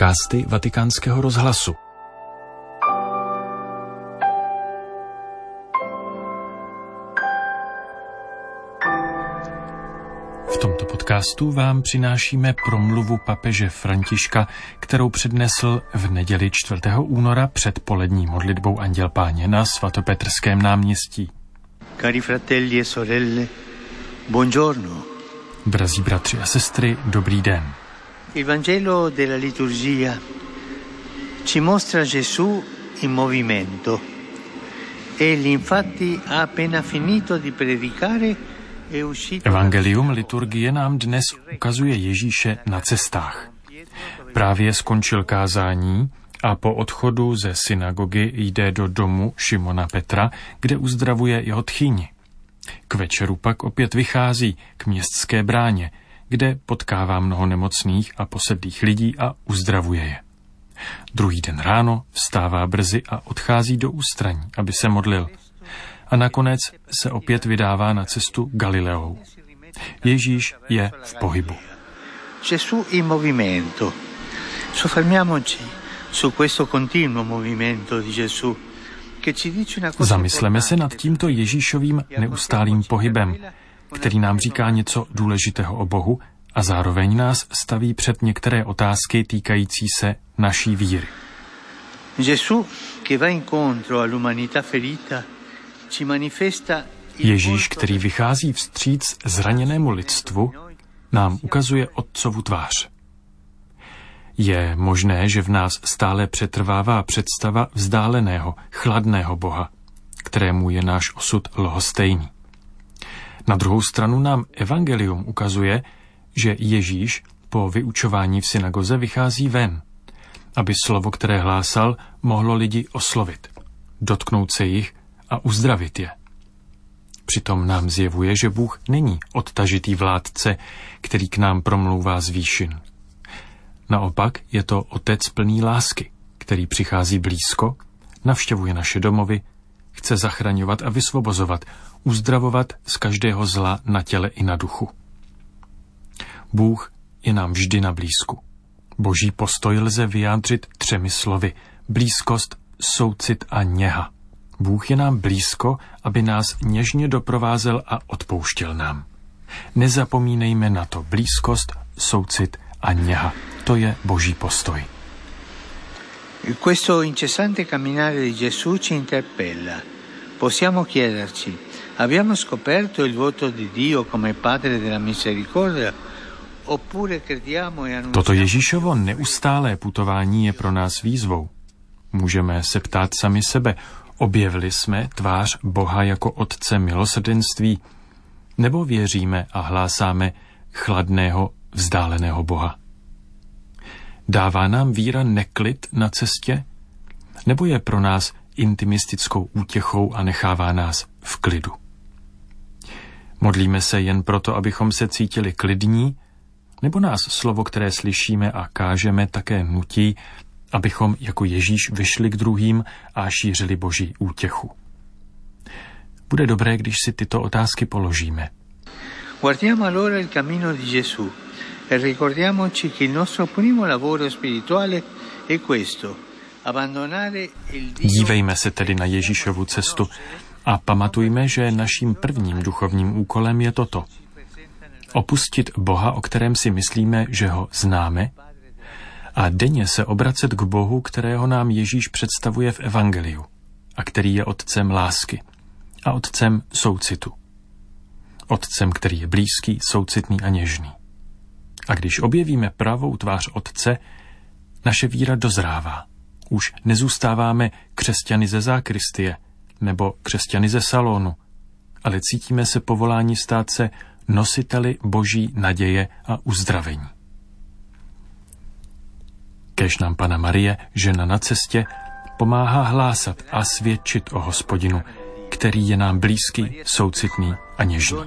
podcasty Vatikánského rozhlasu. V tomto podcastu vám přinášíme promluvu papeže Františka, kterou přednesl v neděli 4. února před polední modlitbou Anděl Páně na svatopetrském náměstí. Cari fratelli e sorelle, buongiorno. Drazí bratři a sestry, dobrý den. Il Vangelo della liturgia ci mostra Gesù in movimento. Egli infatti ha appena finito di predicare e uscito Evangelium liturgie nám dnes ukazuje Ježíše na cestách. Právě skončil kázání a po odchodu ze synagogy jde do domu Šimona Petra, kde uzdravuje jeho tchýni. K večeru pak opět vychází k městské bráně, kde potkává mnoho nemocných a posedlých lidí a uzdravuje je. Druhý den ráno vstává brzy a odchází do ústraní, aby se modlil. A nakonec se opět vydává na cestu Galileou. Ježíš je v pohybu. Gesù in movimento. Soffermiamoci su questo continuo movimento di Gesù che ci dice una cosa Zamysleme se nad tímto Ježíšovým neustálým pohybem, který nám říká něco důležitého o Bohu a zároveň nás staví před některé otázky týkající se naší víry. Ježíš, který vychází vstříc zraněnému lidstvu, nám ukazuje Otcovu tvář. Je možné, že v nás stále přetrvává představa vzdáleného, chladného Boha, kterému je náš osud lhostejný. Na druhou stranu nám Evangelium ukazuje, že Ježíš po vyučování v synagoze vychází ven, aby slovo, které hlásal, mohlo lidi oslovit, dotknout se jich a uzdravit je. Přitom nám zjevuje, že Bůh není odtažitý vládce, který k nám promlouvá z výšin. Naopak je to otec plný lásky, který přichází blízko, navštěvuje naše domovy, chce zachraňovat a vysvobozovat, uzdravovat z každého zla na těle i na duchu. Bůh je nám vždy na blízku. Boží postoj lze vyjádřit třemi slovy. Blízkost, soucit a něha. Bůh je nám blízko, aby nás něžně doprovázel a odpouštěl nám. Nezapomínejme na to blízkost, soucit a něha. To je boží postoj. Questo incessante camminare di Gesù ci interpella. Possiamo chiederci, abbiamo scoperto il voto di Dio come Padre della misericordia? E Toto Ježíšovo neustálé putování je pro nás výzvou. Můžeme se ptát sami sebe, objevili jsme tvář Boha jako Otce milosrdenství, nebo věříme a hlásáme chladného, vzdáleného Boha? Dává nám víra neklid na cestě? Nebo je pro nás intimistickou útěchou a nechává nás v klidu? Modlíme se jen proto, abychom se cítili klidní, nebo nás slovo, které slyšíme a kážeme, také nutí, abychom jako Ježíš vyšli k druhým a šířili boží útěchu? Bude dobré, když si tyto otázky položíme. Guardiamo allora il cammino di Gesù e ricordiamoci che il nostro primo lavoro spirituale è questo, Dívejme se tedy na Ježíšovu cestu a pamatujme, že naším prvním duchovním úkolem je toto. Opustit Boha, o kterém si myslíme, že ho známe, a denně se obracet k Bohu, kterého nám Ježíš představuje v Evangeliu a který je otcem lásky a otcem soucitu. Otcem, který je blízký, soucitný a něžný. A když objevíme pravou tvář Otce, naše víra dozrává. Už nezůstáváme křesťany ze zákristie nebo křesťany ze salonu, ale cítíme se povolání stát se nositeli boží naděje a uzdravení. Kež nám Pana Marie, žena na cestě, pomáhá hlásat a svědčit o hospodinu, který je nám blízký, soucitný a něžný.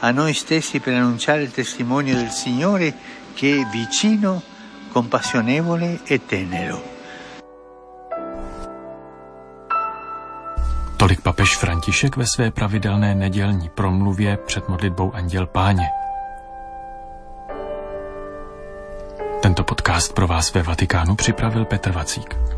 A noi stessi per annunciare il testimonio del Signore che è vicino, compassionevole e tenero. Tolik papež František ve své pravidelné nedělní promluvě před modlitbou Anděl Páně. Tento podcast pro vás ve Vatikánu připravil Petr Vacík.